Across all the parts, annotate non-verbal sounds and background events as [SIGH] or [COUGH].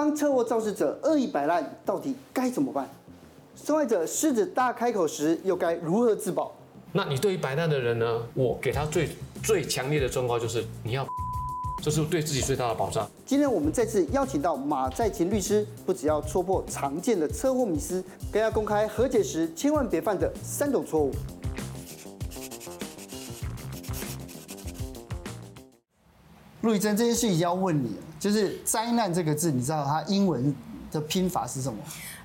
当车祸肇事者恶意摆烂，到底该怎么办？受害者狮子大开口时，又该如何自保？那你对于摆烂的人呢？我给他最最强烈的忠告就是你要，[LAUGHS] 这是对自己最大的保障。今天我们再次邀请到马在勤律师，不只要戳破常见的车祸迷思，更要公开和解时千万别犯的三种错误。陆怡真，这件事情要问你，就是“灾难”这个字，你知道它英文的拼法是什么？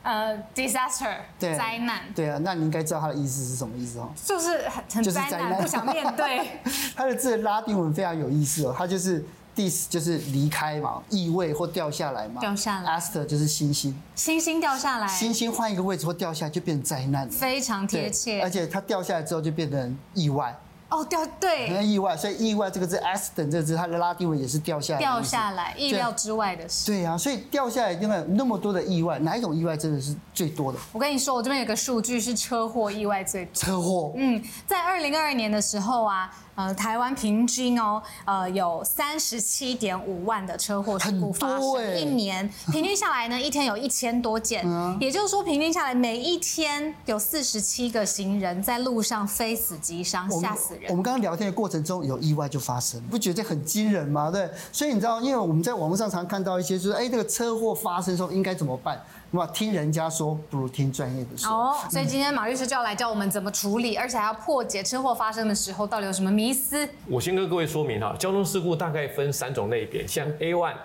呃，disaster，对，灾难，对啊，那你应该知道它的意思是什么意思哦？就是很很灾难，不想面对。[LAUGHS] 它的字拉丁文非常有意思哦，它就是 dis 就是离开嘛，异位或掉下来嘛，掉下来。aster 就是星星，星星掉下来，星星换一个位置或掉下来就变成灾难了，非常贴切。而且它掉下来之后就变成意外。哦，掉对，很意外，所以意外这个字，accident 这个字，它的拉丁文也是掉下来，掉下来，意料之外的事。对啊，所以掉下来，因为那么多的意外，哪一种意外真的是最多的？我跟你说，我这边有个数据是车祸意外最多。车祸，嗯，在二零二二年的时候啊。呃，台湾平均哦，呃，有三十七点五万的车祸事故发生，一年 [LAUGHS] 平均下来呢，一天有一千多件，嗯，也就是说，平均下来每一天有四十七个行人在路上非死即伤，吓死人。我们刚刚聊天的过程中有意外就发生，不觉得很惊人吗？对，所以你知道，因为我们在网络上常看到一些，就是哎，这个车祸发生的时候应该怎么办？哇，听人家说不如听专业的说。哦，所以今天马律师就要来教我们怎么处理，而且还要破解车祸发生的时候到底有什么迷思。我先跟各位说明哈，交通事故大概分三种类别，像 A one、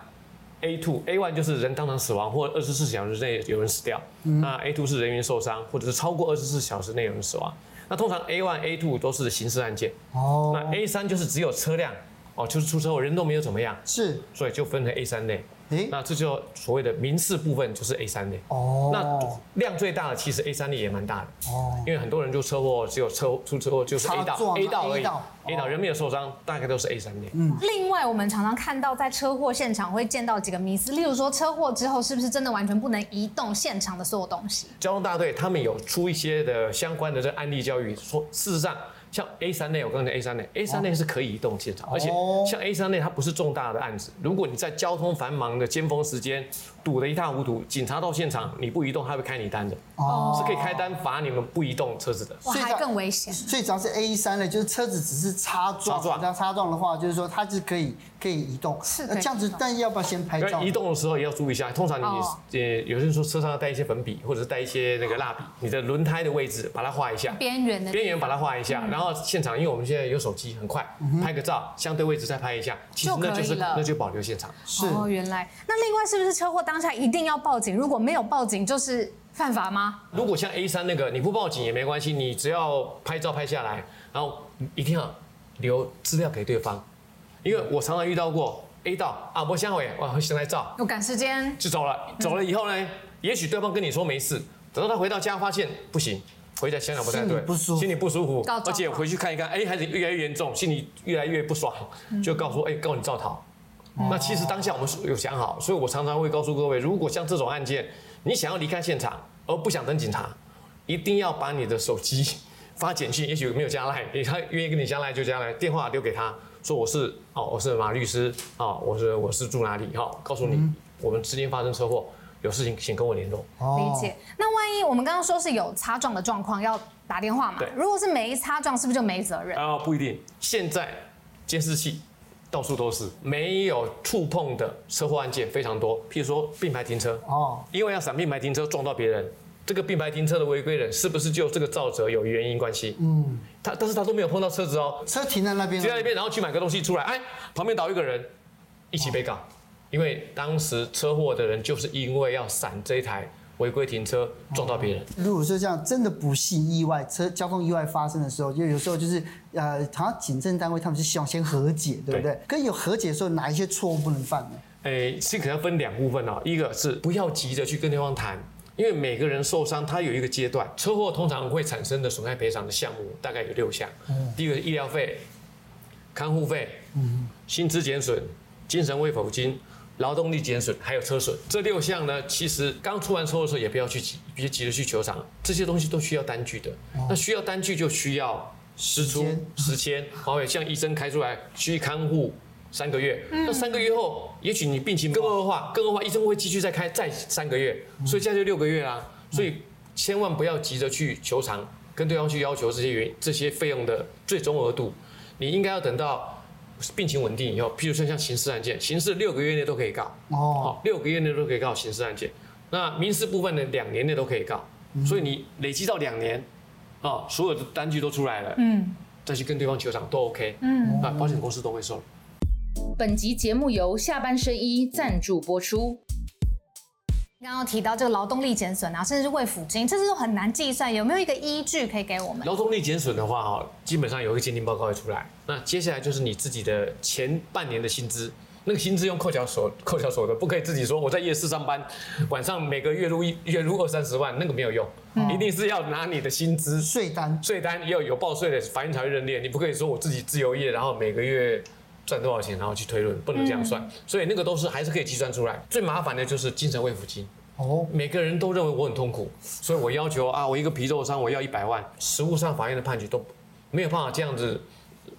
A two。A one 就是人当场死亡或二十四小时内有人死掉，嗯、那 A two 是人员受伤或者是超过二十四小时内有人死亡。那通常 A one、A two 都是刑事案件。哦。那 A 三就是只有车辆，哦，就是出车祸人都没有怎么样。是。所以就分成 A 三类。欸、那这就所谓的民事部分就是 A 三类。哦，那量最大的其实 A 三类也蛮大的哦，因为很多人就车祸只有车出车祸就是 A 道 A 道而已 A 岛人没有受伤，大概都是 A 三类。嗯，另外我们常常看到在车祸现场会见到几个迷思，例如说车祸之后是不是真的完全不能移动现场的所有东西？交通大队他们有出一些的相关的这案例教育，说事实上。像 A 三类，我刚才讲 A 三类，A 三类是可以移动现场，而且像 A 三类，它不是重大的案子。如果你在交通繁忙的尖峰时间堵得一塌糊涂，警察到现场你不移动，他会开你单的，哦，是可以开单罚你们不移动车子的。哇，还更危险。所以只要是 A 三类，就是车子只是擦撞，这样擦撞的话，就是说它是可以可以移动。是这样子，但要不要先拍照？移动的时候也要注意一下。通常你呃，有些人说车上要带一些粉笔，或者是带一些那个蜡笔，你的轮胎的位置把它画一下，边缘的边缘把它画一下，然后现场因为我们。我们现在有手机，很快拍个照，相对位置再拍一下，其实那就是那就保留现场。是哦，原来那另外是不是车祸当下一定要报警？如果没有报警，就是犯法吗？如果像 A 三那个，你不报警也没关系，你只要拍照拍下来，然后一定要留资料给对方，因为我常常遇到过 A 到啊，我相会哇，先来照，我赶时间就走了，走了以后呢，也许对方跟你说没事，等到他回到家发现不行。回在香港不太对，心里不舒服，心里不舒服，而且回去看一看，哎，还是越来越严重，心里越来越不爽，就告诉说，哎，告你造逃。那其实当下我们有想好，所以我常常会告诉各位，如果像这种案件，你想要离开现场而不想等警察，一定要把你的手机发简讯，也许没有加赖，他愿意跟你加赖就加赖，电话留给他说我是哦，我是马律师啊，我是我是住哪里哈，告诉你我们之间发生车祸。有事情请跟我联络。理解。那万一我们刚刚说是有擦撞的状况，要打电话嘛？对。如果是没擦撞，是不是就没责任？啊，不一定。现在监视器到处都是，没有触碰的车祸案件非常多。譬如说并排停车，哦，因为要闪并排停车撞到别人，这个并排停车的违规人是不是就这个肇责有原因关系？嗯。他但是他都没有碰到车子哦，车停在那边，停在那边，然后去买个东西出来，哎，旁边倒一个人，一起被告。哦因为当时车祸的人就是因为要闪这一台违规停车撞到别人。如果说这样真的不幸意外车交通意外发生的时候，就有时候就是呃，好像警政单位他们是希望先和解，对不对？对。可以有和解的时候，哪一些错误不能犯呢？诶，是可能分两部分哦。一个是不要急着去跟对方谈，因为每个人受伤他有一个阶段，车祸通常会产生的损害赔偿的项目大概有六项。嗯。第一个是医疗费、看护费、嗯，薪资减损、精神慰抚金。劳动力减损，还有车损，这六项呢，其实刚出完车祸的时候也不要去急，别急着去求偿，这些东西都需要单据的。哦、那需要单据就需要实出实签，[LAUGHS] 好，像医生开出来，去看护三个月。那三个月后，也许你病情更恶化，更恶化，医生会继续再开再三个月，所以这样就六个月啦。所以千万不要急着去求偿，跟对方去要求这些原这些费用的最终额度，你应该要等到病情稳定以后，譬如说像刑事案件，刑事六个月内都可以告。哦，好，六个月内都可以告刑事案件。那民事部分呢，两年内都可以告，所以你累积到两年，啊，所有的单据都出来了，嗯，再去跟对方求偿都 OK，嗯，啊，保险公司都会收。本集节目由下半身衣赞助播出。刚刚提到这个劳动力减损啊，甚至是慰抚金，这些都很难计算，有没有一个依据可以给我们？劳动力减损的话，哈，基本上有一个鉴定报告会出来，那接下来就是你自己的前半年的薪资。那个薪资用扣缴所扣缴所得，不可以自己说我在夜市上班，晚上每个月入一月入二三十万，那个没有用，嗯、一定是要拿你的薪资税单，税单要有报税的，法院才会认列。你不可以说我自己自由业，然后每个月赚多少钱，然后去推论，不能这样算。嗯、所以那个都是还是可以计算出来。最麻烦的就是精神慰抚金。哦，每个人都认为我很痛苦，所以我要求啊，我一个皮肉伤我要一百万。实务上法院的判决都没有办法这样子。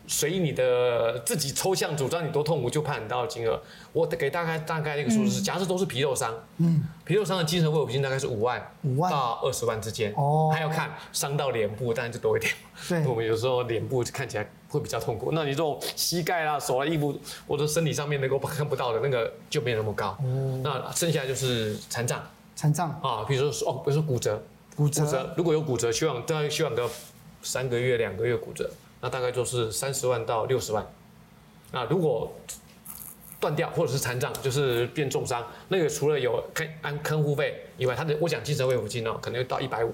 随意你的自己抽象主张，你多痛苦就判你多少金额。我给大概大概那个数字是，假设都是皮肉伤，嗯，皮肉伤的精神慰抚金大概是五万，五万到二十万之间。哦，还要看伤到脸部，当然就多一点。对，[LAUGHS] 我们有时候脸部看起来会比较痛苦。那你这种膝盖啦、手啊、衣服或者身体上面能够看不到的那个就没有那么高。嗯，那剩下就是残障，残障啊，比如说哦，比如说骨折，骨折，如果有骨折，希望大概希望个三个月、两个月骨折。那大概就是三十万到六十万，那如果断掉或者是残障，就是变重伤，那个除了有看按看护费以外，他的我讲精神慰抚金哦，可能到一百五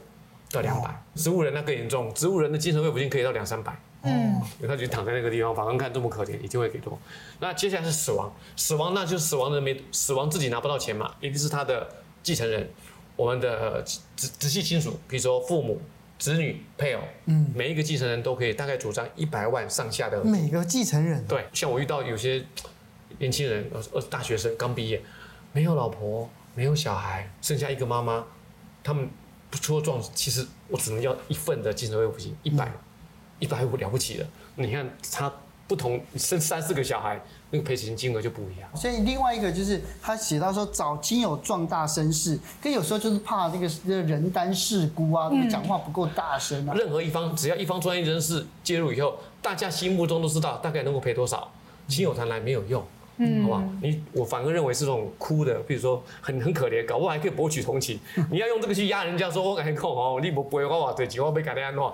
到两百。植物人那更严重，植物人的精神慰抚金可以到两三百。嗯，因为他就躺在那个地方，法官看这么可怜，一定会给多。那接下来是死亡，死亡那就是死亡的人没死亡自己拿不到钱嘛，一定是他的继承人，我们的直直系亲属，比如说父母。子女、配偶，嗯，每一个继承人都可以大概主张一百万上下的。每个继承人，对，像我遇到有些年轻人，呃，大学生刚毕业，没有老婆，没有小孩，剩下一个妈妈，他们不出状，其实我只能要一份的精神慰抚金，一百，一百五了不起了。你看他。不同生三四个小孩，那个赔钱金额就不一样。所以另外一个就是他写到说找亲友壮大声势，跟有时候就是怕那个人单势孤啊，讲、嗯、话不够大声啊。任何一方只要一方专业人士介入以后，大家心目中都知道大概能够赔多少，亲友谈来没有用，嗯，好吧？你我反而认为是这种哭的，比如说很很可怜，搞不好还可以博取同情。[LAUGHS] 你要用这个去压人家，说我感觉够哦，你不不会话话对，几万被改的安诺，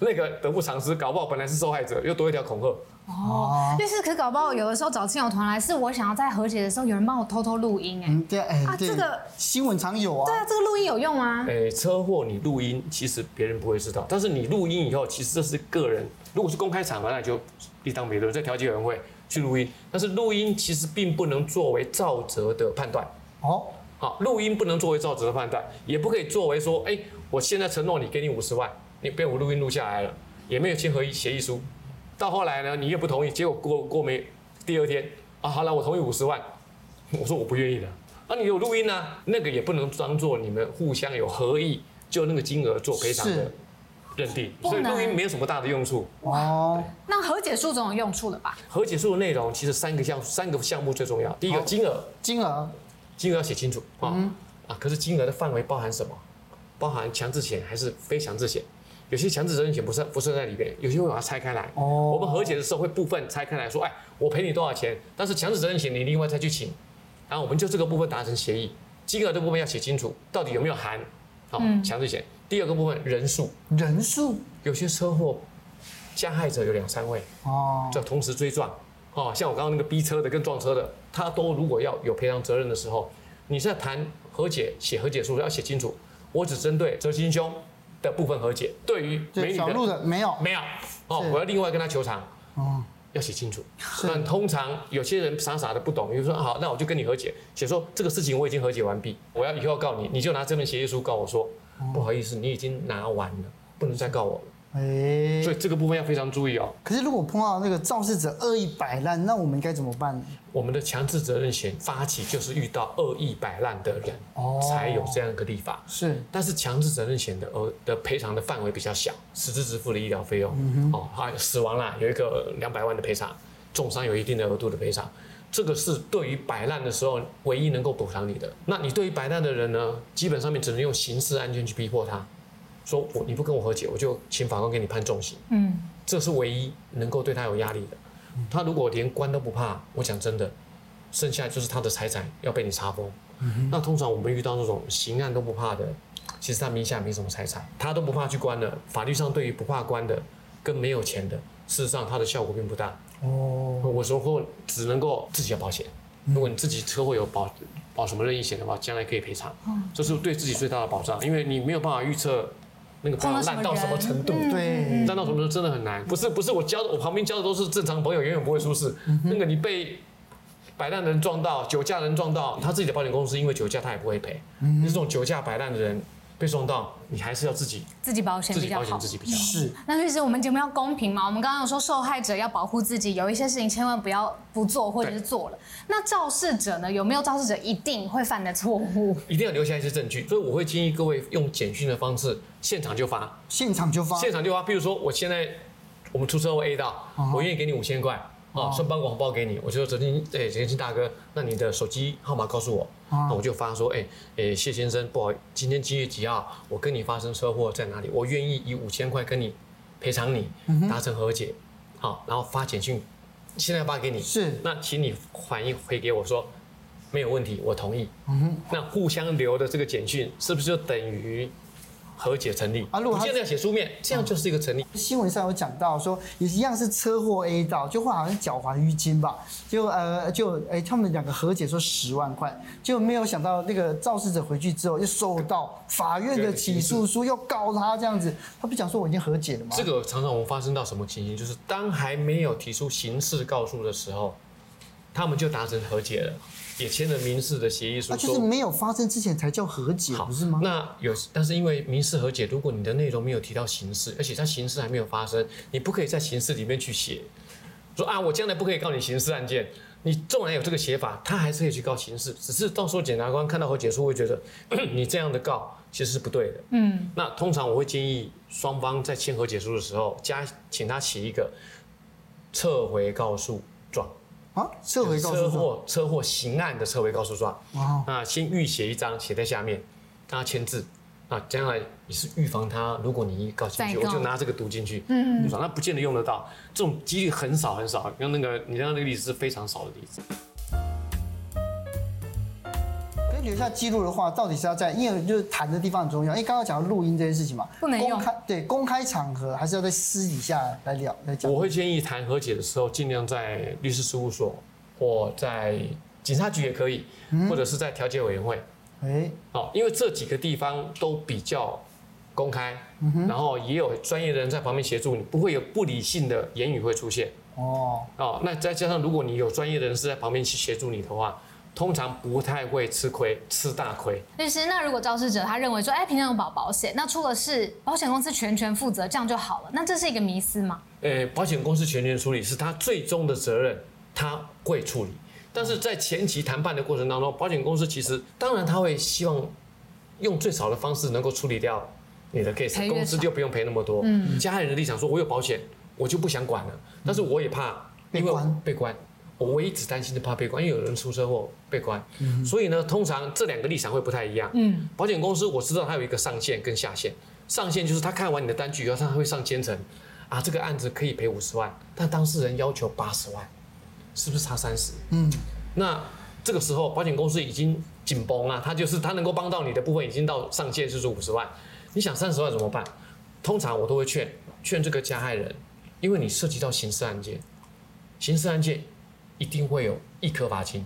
那个得不偿失，搞不好本来是受害者，又多一条恐吓。哦，就是，可是搞不好有的时候找亲友团来，是我想要在和解的时候，有人帮我偷偷录音，哎，对，哎，啊，这个新闻常有啊，对啊，这个录音有用吗？哎，车祸你录音，其实别人不会知道，但是你录音以后，其实这是个人，如果是公开场合，那就另当别论，在调解委员会去录音，但是录音其实并不能作为肇责的判断。哦，好，录音不能作为肇责的判断，也不可以作为说，哎，我现在承诺你给你五十万，你被我录音录下来了，也没有签合议协议书。到后来呢，你又不同意，结果过过没第二天啊，好了，我同意五十万，[LAUGHS] 我说我不愿意了，啊，你有录音呢、啊，那个也不能当做你们互相有合意，就那个金额做赔偿的认定，所以录音没有什么大的用处。哦，那和解书总有用处了吧？和解书的内容其实三个项三个项目最重要，第一个金额，金额，金额要写清楚啊，嗯、啊，可是金额的范围包含什么？包含强制险还是非强制险？有些强制责任险不是不是在里面，有些会把它拆开来。哦。我们和解的时候会部分拆开来说，哎，我赔你多少钱？但是强制责任险你另外再去请，然后我们就这个部分达成协议，金额的部分要写清楚，到底有没有含？好，强制险。第二个部分人数。人数。有些车祸加害者有两三位。哦。就同时追撞。哦，像我刚刚那个逼车的跟撞车的，他都如果要有赔偿责任的时候，你在谈和解写和解书要写清楚，我只针对责行凶。的部分和解，对于美女小的没有。没有。哦，我要另外跟他求偿。哦，要写清楚。但通常有些人傻傻的不懂，比如说好，那我就跟你和解，写说这个事情我已经和解完毕，我要以后要告你，你就拿这份协议书告我说，不好意思，你已经拿完了，不能再告我了。哎，所以这个部分要非常注意哦。可是如果碰到那个肇事者恶意摆烂，那我们应该怎么办呢？我们的强制责任险发起就是遇到恶意摆烂的人，哦，才有这样一个立法。是，但是强制责任险的额的赔偿的范围比较小，实质支付的医疗费用，嗯，哦，还有死亡啦，有一个两百万的赔偿，重伤有一定的额度的赔偿。这个是对于摆烂的时候唯一能够补偿你的。那你对于摆烂的人呢，基本上面只能用刑事案件去逼迫他，说我你不跟我和解，我就请法官给你判重刑。嗯，这是唯一能够对他有压力的。他如果连关都不怕，我讲真的，剩下就是他的财产要被你查封。嗯、那通常我们遇到那种刑案都不怕的，其实他名下没什么财产，他都不怕去关的。法律上对于不怕关的跟没有钱的，事实上它的效果并不大。哦，我说过只能够自己要保险。如果你自己车祸有保保什么任意险的话，将来可以赔偿。这是对自己最大的保障，因为你没有办法预测那个烂到什么程度。对，烂到什么程度真的很难。不是不是，我交的我旁边交的都是正常朋友，永远不会出事。那个你被摆烂的人撞到，酒驾人撞到，他自己的保险公司因为酒驾他也不会赔。这种酒驾摆烂的人。被送到，你还是要自己自己保险比较好。自己比较好。是。那律师，我们节目要公平嘛？我们刚刚有说受害者要保护自己，有一些事情千万不要不做，或者是做了。那肇事者呢？有没有肇事者一定会犯的错误？一定要留下一些证据。所以我会建议各位用简讯的方式，现场就发。现场就发。现场就发。比如说，我现在我们出车祸 A 到，我愿意给你五千块。啊，顺丰红包给你，我就说泽金，哎，泽金大哥，那你的手机号码告诉我，那我就发说，哎，哎，谢先生，不好今天几月几号，我跟你发生车祸在哪里，我愿意以五千块跟你赔偿你，达成和解，好，然后发简讯，现在发给你，是，那请你反应回给我说，没有问题，我同意，嗯，那互相留的这个简讯是不是就等于？和解成立啊！如果他现在要写书面，这样就是一个成立。新闻上有讲到说，也一样是车祸 A 到，就会好像缴还淤金吧，就呃就哎、欸，他们两个和解说十万块，就没有想到那个肇事者回去之后又收到法院的起诉书，又告他这样子，他不讲说我已经和解了吗？这个常常我们发生到什么情形？就是当还没有提出刑事告诉的时候，他们就达成和解了。也签了民事的协议书，那就是没有发生之前才叫和解，不是吗？那有，但是因为民事和解，如果你的内容没有提到刑事，而且他刑事还没有发生，你不可以在刑事里面去写，说啊，我将来不可以告你刑事案件。你纵然有这个写法，他还是可以去告刑事，只是到时候检察官看到和解书会觉得 [COUGHS] 你这样的告其实是不对的。嗯，那通常我会建议双方在签和解书的时候加，请他写一个撤回告诉状。啊，撤回告诉状，车祸车祸刑案的撤回告诉状，啊，那先预写一张，写在下面，让他签字，啊，将来你是预防他，如果你一告进去，我就拿这个读进去，嗯，那不见得用得到，这种几率很少很少，用那个你刚刚那个例子是非常少的例子。留下记录的话，到底是要在，因为就是谈的地方很重要。因为刚刚讲到录音这件事情嘛，不能用。公开对公开场合，还是要在私底下来聊来讲。我会建议谈和解的时候，尽量在律师事务所，或在警察局也可以，或者是在调解委员会。哎，好，因为这几个地方都比较公开，然后也有专业的人在旁边协助你，不会有不理性的言语会出现。哦哦，那再加上如果你有专业的人士在旁边去协助你的话。通常不太会吃亏，吃大亏。律师，那如果肇事者他认为说，哎，平常有保保险，那出了事，保险公司全权负责，这样就好了，那这是一个迷思吗？呃，保险公司全权处理是他最终的责任，他会处理。但是在前期谈判的过程当中，保险公司其实当然他会希望用最少的方式能够处理掉你的 case，公司就不用赔那么多。嗯，加害人的立场说，我有保险，我就不想管了，但是我也怕被关，被关。我唯一只担心的怕被关，因为有人出车祸被关，嗯、所以呢，通常这两个立场会不太一样。嗯，保险公司我知道它有一个上限跟下限，上限就是他看完你的单据以后，他会上千层，啊，这个案子可以赔五十万，但当事人要求八十万，是不是差三十？嗯，那这个时候保险公司已经紧绷了，他就是他能够帮到你的部分已经到上限就是五十万，你想三十万怎么办？通常我都会劝劝这个加害人，因为你涉及到刑事案件，刑事案件。一定会有一颗罚金，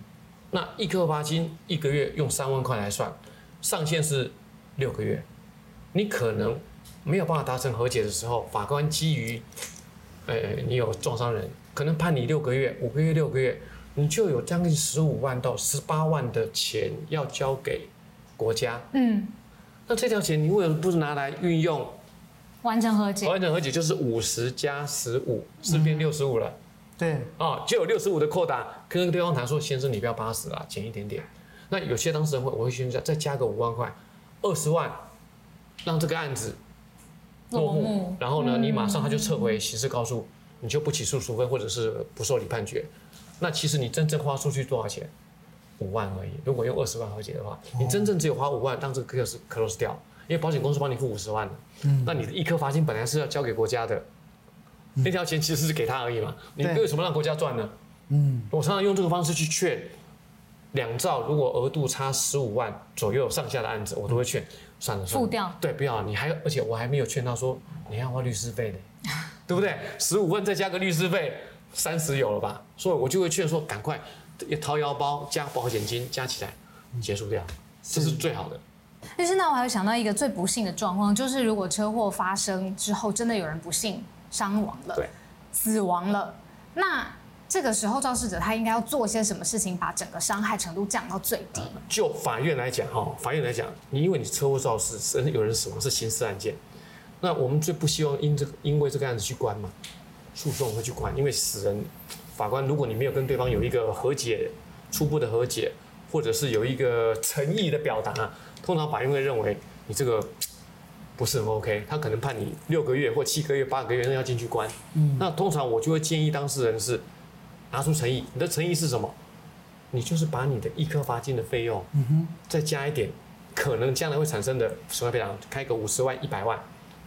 那一颗罚金一个月用三万块来算，上限是六个月，你可能没有办法达成和解的时候，法官基于，呃，你有撞伤人，可能判你六个月，五个月六个月，你就有将近十五万到十八万的钱要交给国家。嗯，那这条钱你为什么不是拿来运用完成和解？完成和解就是五十加十五，是变六十五了。对，啊，就有六十五的扣打，跟那个对方谈说，先生你不要八十了，减一点点。那有些当事人会，我会劝一下，再加个五万块，二十万，让这个案子落幕。然后呢，你马上他就撤回刑事告诉，你就不起诉处分或者是不受理判决。那其实你真正花出去多少钱？五万而已。如果用二十万和解的话，你真正只有花五万，让这个 case close 掉，因为保险公司帮你付五十万的。嗯。那你的一颗罚金本来是要交给国家的，那条钱其实是给他而已嘛。你为什么让国家赚呢？嗯。我常常用这个方式去劝，两兆如果额度差十五万左右上下的案子，我都会劝，算了算了。付掉。对，不要。你还而且我还没有劝他说，[LAUGHS] 你要花律师费的，对不对？十五万再加个律师费。三十有了吧，所以我就会劝说赶快，掏腰包加保险金加起来结束掉，这是最好的。但是那我还有想到一个最不幸的状况，就是如果车祸发生之后，真的有人不幸伤亡了，对，死亡了，那这个时候肇事者他应该要做些什么事情，把整个伤害程度降到最低？就法院来讲哈，法院来讲，你因为你车祸肇事，有人死亡是刑事案件，那我们最不希望因这个因为这个案子去关嘛。诉讼会去关，因为死人，法官如果你没有跟对方有一个和解，初步的和解，或者是有一个诚意的表达，通常法院会认为你这个不是很 OK，他可能判你六个月或七个月、八个月那要进去关。嗯，那通常我就会建议当事人是拿出诚意，你的诚意是什么？你就是把你的一颗罚金的费用，嗯哼，再加一点，可能将来会产生的损害赔偿，开个五十万、一百万，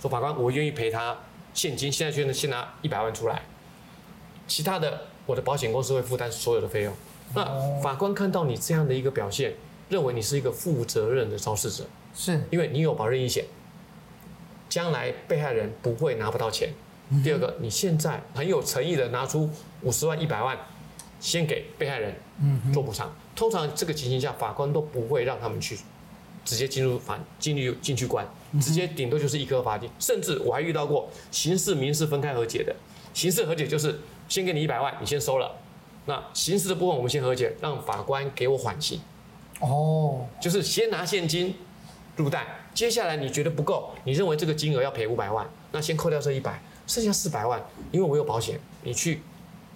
说法官我愿意赔他。现金现在就能先拿一百万出来，其他的我的保险公司会负担所有的费用。那法官看到你这样的一个表现，认为你是一个负责任的肇事者，是因为你有保任意险，将来被害人不会拿不到钱。第二个，你现在很有诚意的拿出五十万、一百万，先给被害人做补偿。通常这个情形下，法官都不会让他们去。直接进入法进入进去关，直接顶多就是一颗罚金，甚至我还遇到过刑事民事分开和解的。刑事和解就是先给你一百万，你先收了。那刑事的部分我们先和解，让法官给我缓刑。哦，就是先拿现金入袋，接下来你觉得不够，你认为这个金额要赔五百万，那先扣掉这一百，剩下四百万，因为我有保险，你去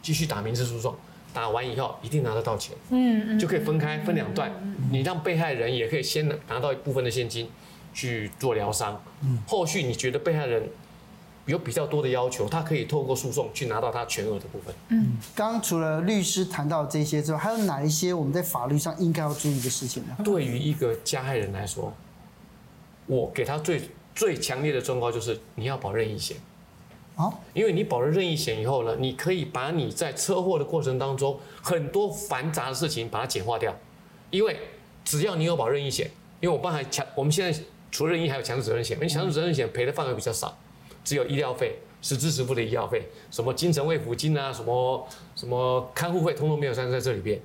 继续打民事诉讼。打完以后一定拿得到钱，嗯，就可以分开分两段，你让被害人也可以先拿到一部分的现金去做疗伤，嗯，后续你觉得被害人有比较多的要求，他可以透过诉讼去拿到他全额的部分。嗯，刚刚除了律师谈到这些之外，还有哪一些我们在法律上应该要注意的事情呢？对于一个加害人来说，我给他最最强烈的忠告就是你要保任意险。因为你保了任意险以后呢，你可以把你在车祸的过程当中很多繁杂的事情把它简化掉。因为只要你有保任意险，因为我刚才强，我们现在除了任意还有强制责任险，因为强制责任险赔的范围比较少，只有医疗费、实支实付的医疗费，什么精神慰抚金啊，什么什么看护费，通通没有算在这里边。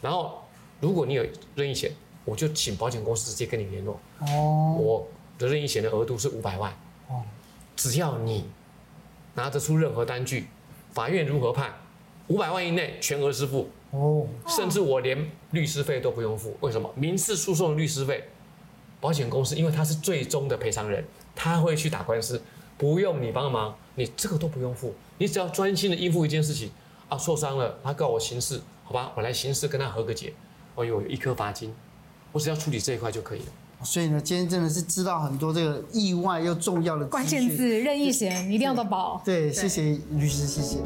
然后如果你有任意险，我就请保险公司直接跟你联络。哦，我的任意险的额度是五百万。哦，只要你。拿得出任何单据，法院如何判？五百万以内全额支付哦，甚至我连律师费都不用付。为什么？民事诉讼的律师费，保险公司因为他是最终的赔偿人，他会去打官司，不用你帮忙，你这个都不用付，你只要专心的应付一件事情啊，受伤了，他告我刑事，好吧，我来刑事跟他和个解，我有一颗罚金，我只要处理这一块就可以了。所以呢，今天真的是知道很多这个意外又重要的关键字，任意险一定要都保。对，谢谢律师，谢谢。